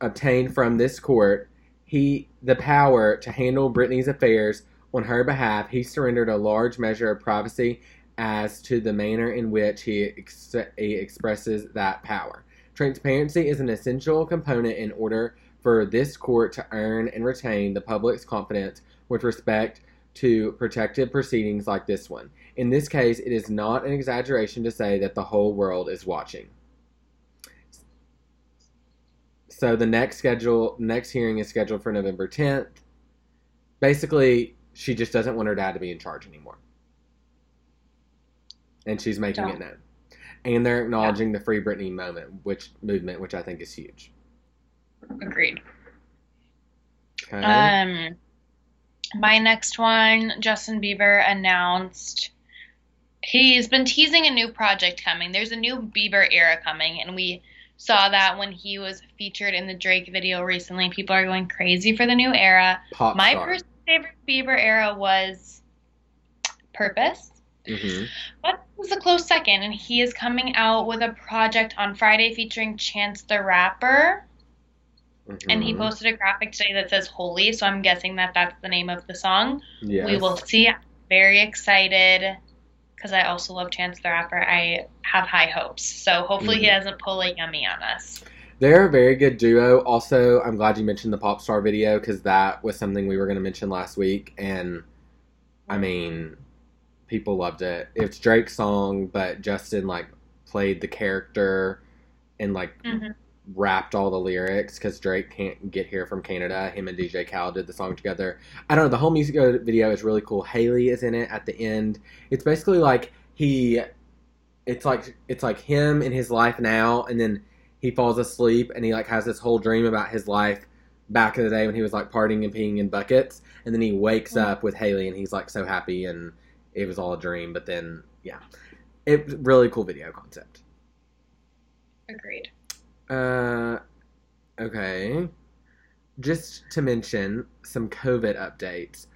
obtained from this court, he the power to handle Britney's affairs on her behalf, he surrendered a large measure of privacy as to the manner in which he, ex- he expresses that power. Transparency is an essential component in order for this court to earn and retain the public's confidence with respect to protective proceedings like this one. In this case, it is not an exaggeration to say that the whole world is watching. So the next schedule, next hearing is scheduled for November 10th. Basically, she just doesn't want her dad to be in charge anymore, and she's making Yeah. it known. And they're acknowledging the Free Britney moment, which movement, which I think is huge. Agreed. Okay. Um, my next one, Justin Bieber announced he's been teasing a new project coming. There's a new Bieber era coming, and we saw that when he was featured in the Drake video recently. People are going crazy for the new era. Pop My personal favorite Bieber era was Purpose. hmm But it was a close second, and he is coming out with a project on Friday featuring Chance the Rapper. And he Mhm. posted a graphic today that says Holy, so I'm guessing that that's the name of the song. Yes. We will see. I'm very excited. Because I also love Chance the Rapper, I have high hopes. So hopefully he Mhm. doesn't pull a yummy on us. They're a very good duo. Also, I'm glad you mentioned the pop star video because that was something we were going to mention last week, and I mean, people loved it. It's Drake's song, but Justin like played the character and like Mhm. Rapped all the lyrics because Drake can't get here from Canada. Him and DJ Khaled did the song together. I don't know. The whole music video is really cool. Hailey is in it at the end. It's basically like he, it's like it's like him in his life now, and then he falls asleep and he like has this whole dream about his life back in the day when he was like partying and peeing in buckets, and then he wakes Mhm. up with Hailey and he's like so happy and it was all a dream. But then yeah, it really cool video concept. Agreed. Uh, okay. Just to mention some COVID updates.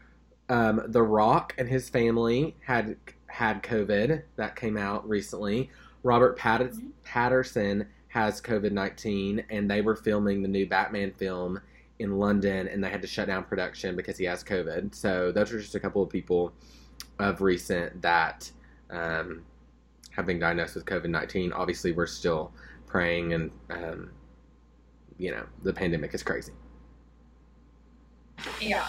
Um, the Rock and his family had had COVID that came out recently. Robert Patt- Pattinson has COVID nineteen, and they were filming the new Batman film in London, and they had to shut down production because he has COVID. So those are just a couple of people of recent that um, have been diagnosed with COVID nineteen. Obviously, we're still praying and um, you know the pandemic is crazy Yeah.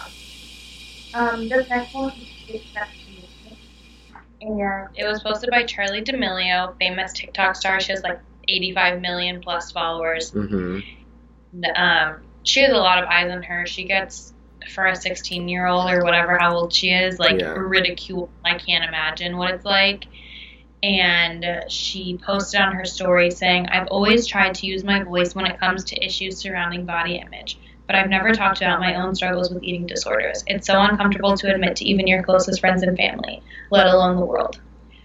Um, this next one is and it was posted by Charli D'Amelio, famous TikTok star. She has like 85 million plus followers. Mm-hmm. Um, she has a lot of eyes on her. She gets for a 16 year old or whatever how old she is like Yeah. ridiculed. I can't imagine what it's like. And she posted on her story saying, I've always tried to use my voice when it comes to issues surrounding body image, but I've never talked about my own struggles with eating disorders. It's so uncomfortable to admit to even your closest friends and family, let alone the world.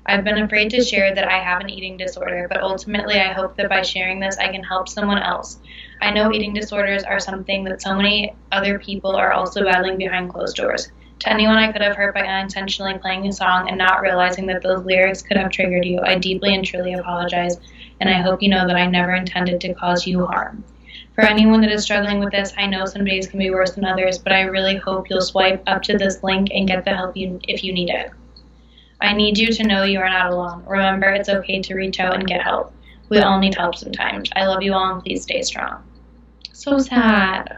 I've been afraid to share that I have an eating disorder, but ultimately I hope that by sharing this I can help someone else. I know eating disorders are something that so many other people are also battling behind closed doors. To anyone I could have hurt by unintentionally playing a song and not realizing that those lyrics could have triggered you, I deeply and truly apologize, and I hope you know that I never intended to cause you harm. For anyone that is struggling with this, I know some days can be worse than others, but I really hope you'll swipe up to this link and get the help you if you need it. I need you to know you are not alone. Remember, it's okay to reach out and get help. We all need help sometimes. I love you all and please stay strong. So sad.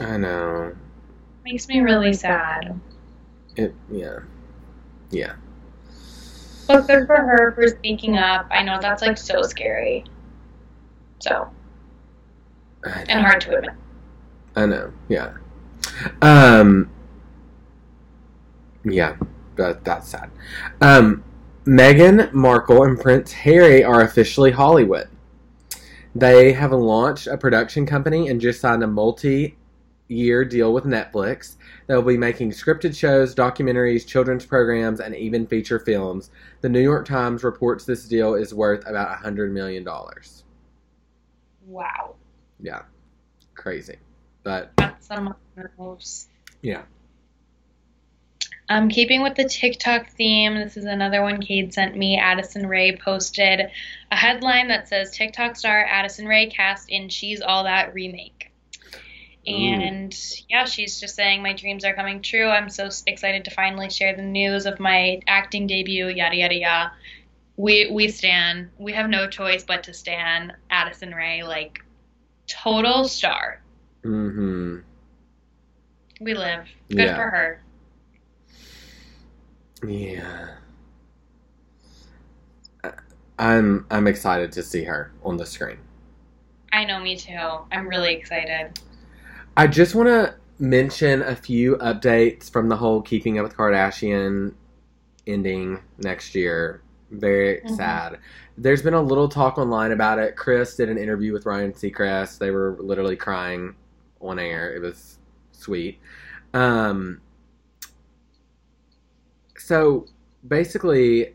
i know Makes me really sad. it yeah yeah But good for her for speaking up. I know that's like so scary. So, and hard to admit. I know. Yeah. Um. Yeah, that that's sad. Um, Meghan Markle and Prince Harry are officially Hollywood. They have launched a production company and just signed a multi-year deal with Netflix. They'll be making scripted shows, documentaries, children's programs, and even feature films. The New York Times reports this deal is worth about a hundred million dollars. Wow. Yeah, crazy, but That's some moves. yeah. Um, keeping with the TikTok theme, this is another one Kate sent me. Addison Rae posted a headline that says TikTok star Addison Rae cast in She's All That remake. And yeah, she's just saying my dreams are coming true. I'm so excited to finally share the news of my acting debut. Yada yada yada. We we stand. We have no choice but to stand Addison Rae, like total star. Mm-hmm. We live. Good Yeah. for her. Yeah. I'm I'm excited to see her on the screen. I know, me too. I'm really excited. I just want to mention a few updates from the whole Keeping Up with Kardashian ending next year. Very Mhm. sad. There's been a little talk online about it. Kris did an interview with Ryan Seacrest. They were literally crying on air. It was sweet. Um, so basically,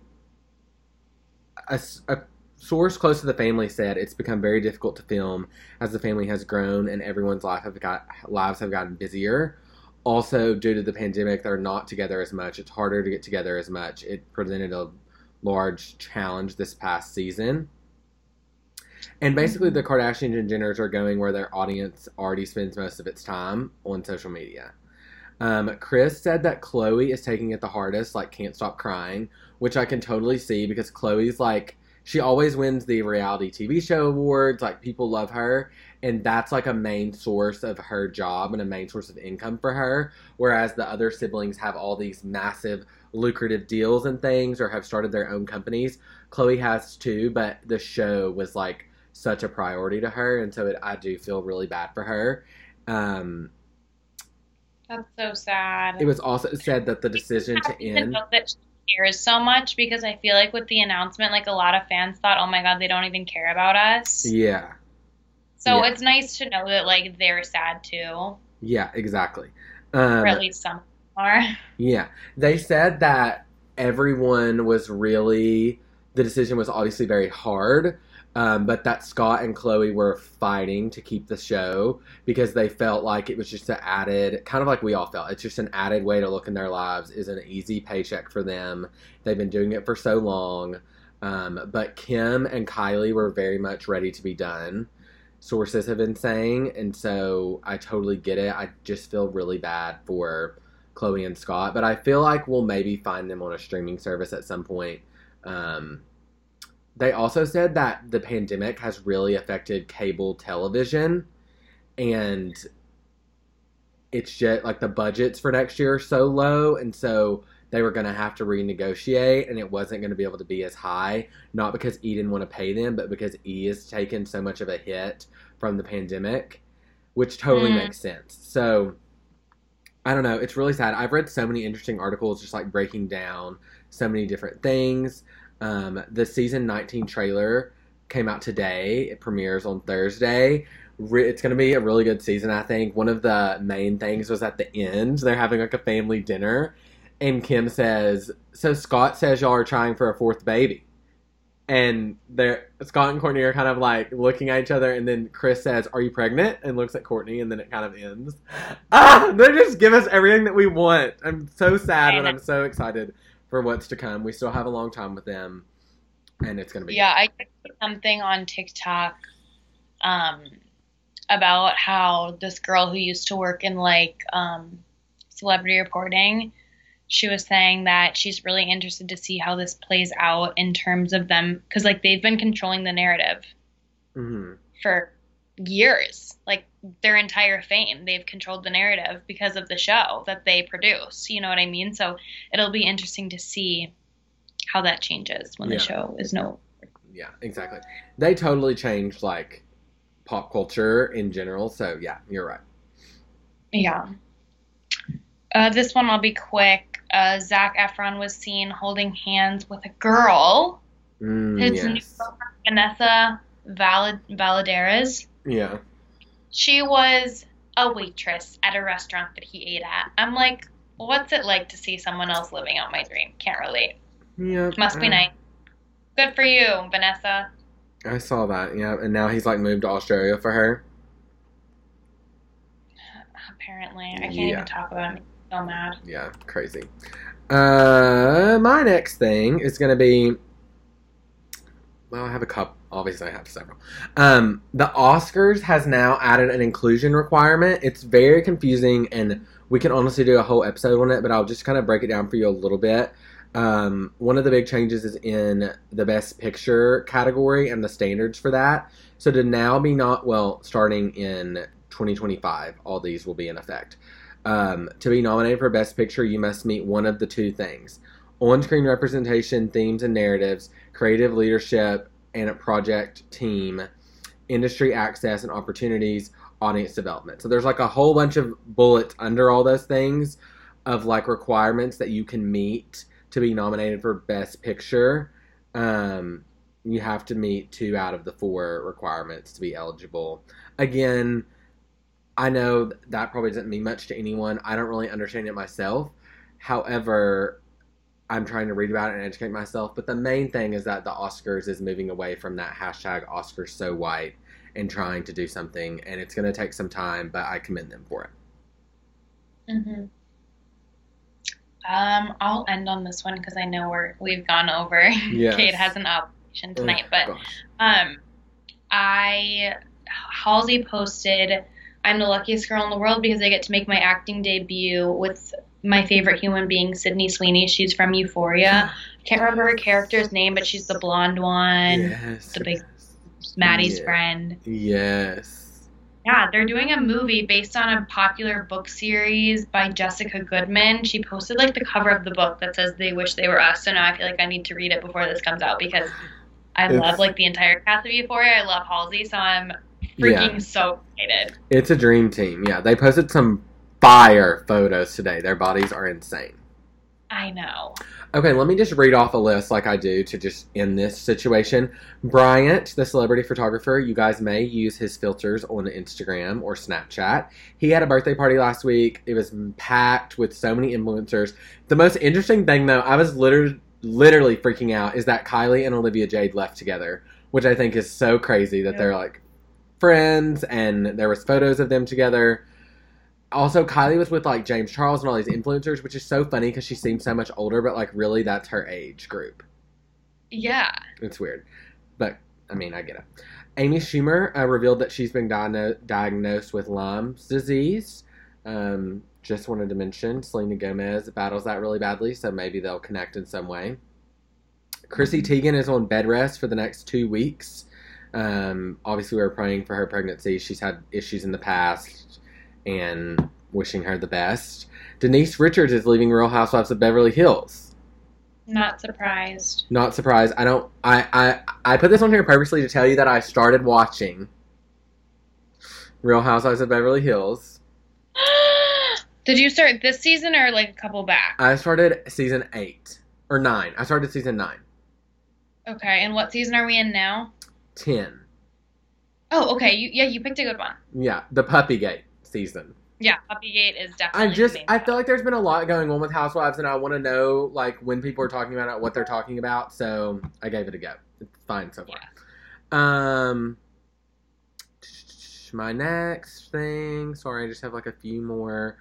a, a source close to the family said it's become very difficult to film as the family has grown and everyone's life have got lives have gotten busier. Also, due to the pandemic, they're not together as much. It's harder to get together as much. It presented a large challenge this past season. And basically, the Kardashians and Jenners are going where their audience already spends most of its time on social media. Um, Kris said that Khloe is taking it the hardest, like can't stop crying, which I can totally see because Khloe's like she always wins the reality TV show awards. Like people love her, and that's like a main source of her job and a main source of income for her. Whereas the other siblings have all these massive lucrative deals and things or have started their own companies. Khloe has too, but the show was like such a priority to her, and so it, I do feel really bad for her. Um, That's so sad. it was also said that the decision to end. that she cares so much because I feel like with the announcement, like a lot of fans thought, "Oh my god, they don't even care about us." Yeah, So Yeah. it's nice to know that like they're sad too, yeah, exactly. or Um, at least some are. Yeah. They said that everyone was really, the decision was obviously very hard, um, but that Scott and Khloe were fighting to keep the show because they felt like it was just an added, kind of like we all felt, it's just an added way to look in their lives, is an easy paycheck for them. They've been doing it for so long. Um, but Kim and Kylie were very much ready to be done. Sources have been saying, and so I totally get it. I just feel really bad for Khloe and Scott, but I feel like we'll maybe find them on a streaming service at some point. Um, they also said that the pandemic has really affected cable television, and it's just like the budgets for next year are so low, and so they were going to have to renegotiate, and it wasn't going to be able to be as high. Not because E didn't want to pay them, but because E has taken so much of a hit from the pandemic, which totally Mm. makes sense. So I don't know. It's really sad. I've read so many interesting articles just like breaking down so many different things. Um, the season 19 trailer came out today. It premieres on Thursday. Re- It's going to be a really good season, I think. One of the main things was at the end. They're having like a family dinner. And Kim says, So Scott says y'all are trying for a fourth baby. And they're Scott and Kourtney are kind of like looking at each other, and then Kris says, "Are you pregnant?" and looks at Kourtney, and then it kind of ends. Ah, they just give us everything that we want. I'm so sad, but I'm so excited for what's to come. We still have a long time with them, and it's gonna be Yeah, I did something on TikTok um, about how this girl who used to work in like um, celebrity reporting, she was saying that she's really interested to see how this plays out in terms of them because like they've been controlling the narrative hmm for years, like their entire fame. They've controlled the narrative because of the show that they produce. You know what I mean? So it'll be interesting to see how that changes when Yeah. the show is no Yeah, exactly. They totally changed like pop culture in general. So yeah, you're right. Yeah. Uh, this one I'll be quick. Uh, Zac Efron was seen holding hands with a girl, Mm, his new yes. girlfriend, Vanessa Valid- Valladares. Yeah. She was a waitress at a restaurant that he ate at. I'm like, what's it like to see someone else living out my dream? Can't relate. Yeah. Must be I- nice. Good for you, Vanessa. I saw that. Yeah, and now he's like moved to Australia for her. Apparently, I can't Yeah. even talk about it. I'm so mad. Yeah, crazy. Uh, my next thing is gonna be. Well, I have a couple. Obviously, I have several. Um, the Oscars has now added an inclusion requirement. It's very confusing, and we can honestly do a whole episode on it. But I'll just kind of break it down for you a little bit. Um, one of the big changes is in the Best Picture category and the standards for that. So to now be not well, starting in 2025, all these will be in effect. Um, to be nominated for Best Picture, you must meet one of the two things on screen representation, themes and narratives, creative leadership and a project team, industry access and opportunities, audience development. So there's like a whole bunch of bullets under all those things of like requirements that you can meet to be nominated for Best Picture. Um, you have to meet two out of the four requirements to be eligible. Again, I know that probably doesn't mean much to anyone. I don't really understand it myself. However, I'm trying to read about it and educate myself. But the main thing is that the Oscars is moving away from that hashtag Oscars so white and trying to do something. And it's going to take some time, but I commend them for it. hmm Um, I'll end on this one because I know we're we've gone over. Yes. Kate has an obligation tonight, Oh, but gosh. um, I Halsey posted I'm the luckiest girl in the world because I get to make my acting debut with my favorite human being, Sydney Sweeney. She's from Euphoria. I can't remember her character's name, but she's the blonde one, yes. the big Maddy's Yeah. friend. Yes. Yeah, they're doing a movie based on a popular book series by Jessica Goodman. She posted like the cover of the book that says "They Wish They Were Us." So now I feel like I need to read it before this comes out because I It's- love like the entire cast of Euphoria. I love Halsey, so I'm Yeah. freaking so excited. It's a dream team. Yeah, they posted some fire photos today. Their bodies are insane. I know. Okay, let me just read off a list like I do to just end this situation. Bryant, the celebrity photographer, you guys may use his filters on Instagram or Snapchat. He had a birthday party last week. It was packed with so many influencers. The most interesting thing, though, I was literally literally freaking out is that Kylie and Olivia Jade left together, which I think is so crazy that Yeah. they're like friends and there was photos of them together. Also, Kylie was with like James Charles and all these influencers, which is so funny because she seems so much older, but like really that's her age group. Yeah. It's weird, but I mean, I get it. Amy Schumer uh, revealed that she's been diagno- diagnosed with Lyme's disease. Um, just wanted to mention Selena Gomez battles that really badly, so maybe they'll connect in some way. Chrissy Teigen is on bed rest for the next two weeks. Um, obviously, we were praying for her pregnancy. She's had issues in the past, and wishing her the best. Denise Richards is leaving Real Housewives of Beverly Hills. Not surprised. Not surprised. I don't. I I I put this on here purposely to tell you that I started watching Real Housewives of Beverly Hills. Did you start this season or like a couple back? I started season eight or nine. I started season nine. Okay, and what season are we in now? Ten. Oh, okay. You yeah, you picked a good one. Yeah, the Puppy Puppygate season. Yeah, Puppygate is definitely. I just I feel like there's been a lot going on with Housewives, and I want to know like when people are talking about it, what they're talking about. So I gave it a go. It's fine so far. Um, my next thing. Sorry, I just have like a few more.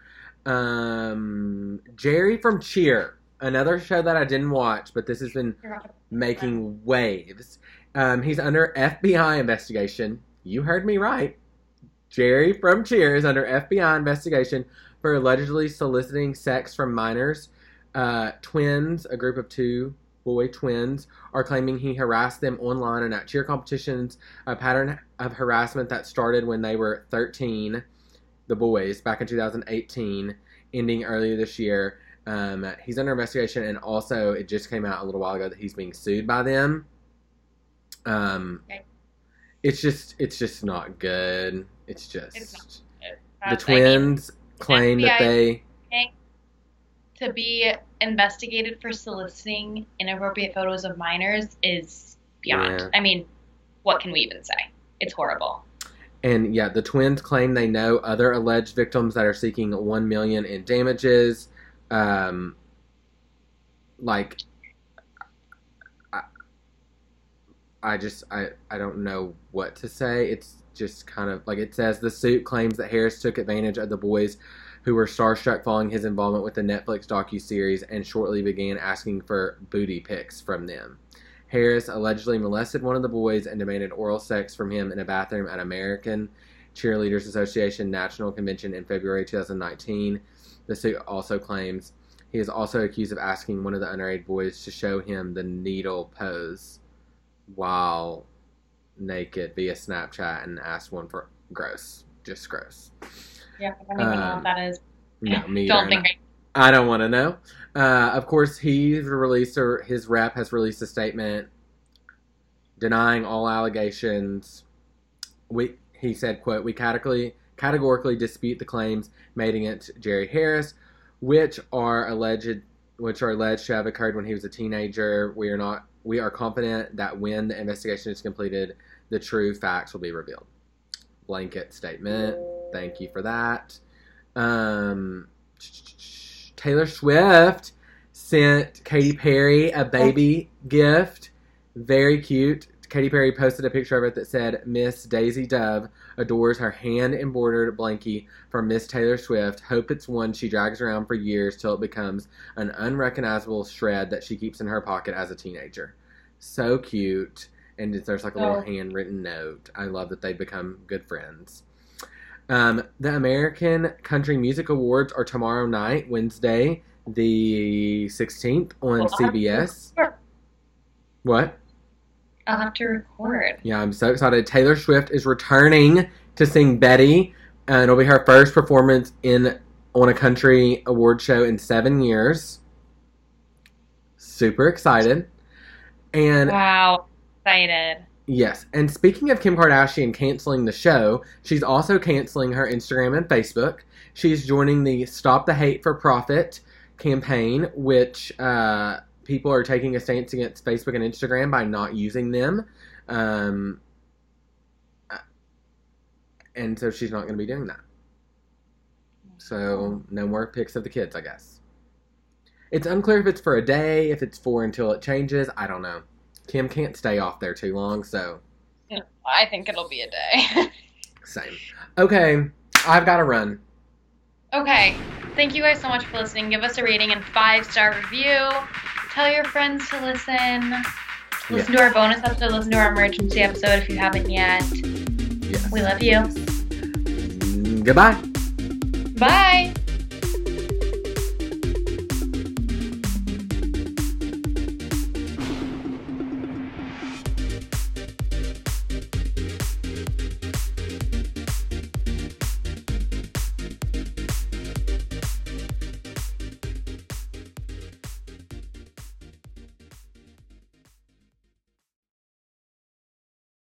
Um, Jerry from Cheer, another show that I didn't watch, but this has been making waves. Um, he's under FBI investigation. You heard me right. Jerry from Cheer is under FBI investigation for allegedly soliciting sex from minors. Uh, twins, a group of two boy twins, are claiming he harassed them online and at cheer competitions. A pattern of harassment that started when they were 13, the boys, back in 2018, ending earlier this year. Um, he's under investigation, and also it just came out a little while ago that he's being sued by them. Um, Okay. It's just it's just not good. It's just It's not the the twins claim that they to be investigated for soliciting inappropriate photos of minors is beyond. Yeah. I mean, what can we even say? It's horrible. and yeah, the twins claim they know other alleged victims that are seeking one million in damages. Um, like, I, I just I I don't know what to say. It's just kind of like it says the suit claims that Harris took advantage of the boys who were starstruck following his involvement with the Netflix docu-series and shortly began asking for booty pics from them. Harris allegedly molested one of the boys and demanded oral sex from him in a bathroom at American Cheerleaders Association National Convention in February 2019. The suit also claims he is also accused of asking one of the underage boys to show him the needle pose while naked via Snapchat and asked one for gross. Just gross. Yeah, I don't even know Um, what that is. No, me Don't think I don't want to know. Uh, of course, he's released or his rep has released a statement denying all allegations. We he said, "quote We categorically categorically dispute the claims made against Jerry Harris, which are alleged which are alleged to have occurred when he was a teenager. We are not we are confident that when the investigation is completed, the true facts will be revealed." Blanket statement. Thank you for that. Um, Taylor Swift sent Katy Perry a baby gift. Very cute. Katy Perry posted a picture of it that said, Miss Daisy Dove adores her hand embroidered blankie from Miss Taylor Swift. Hope it's one she drags around for years till it becomes an unrecognizable shred that she keeps in her pocket as a teenager. So cute. And there's like a little Oh. handwritten note. I love that they become good friends. Um, the American Country Music Awards are tomorrow night, Wednesday, the 16th on Well, I'll have to CBS. What? I'll have to record. Yeah, I'm so excited. Taylor Swift is returning to sing Betty, and it'll be her first performance in on a country award show in seven years. Super excited. And Wow. Excited. yes, and speaking of Kim Kardashian canceling the show, she's also canceling her Instagram and Facebook. She's joining the Stop the Hate for Profit campaign, which uh, people are taking a stance against Facebook and Instagram by not using them. Um, and so she's not going to be doing that. So no more pics of the kids, I guess. It's unclear if it's for a day, if it's for until it changes. I don't know. Kim can't stay off there too long, so I think it'll be a day. same. Okay, I've got to run. okay. Thank you guys so much for listening. Give us a rating and five star review. Tell your friends to listen. Listen to our bonus episode. Listen to our emergency episode if you haven't yet. Yes. We love you. Mm, Goodbye. Bye.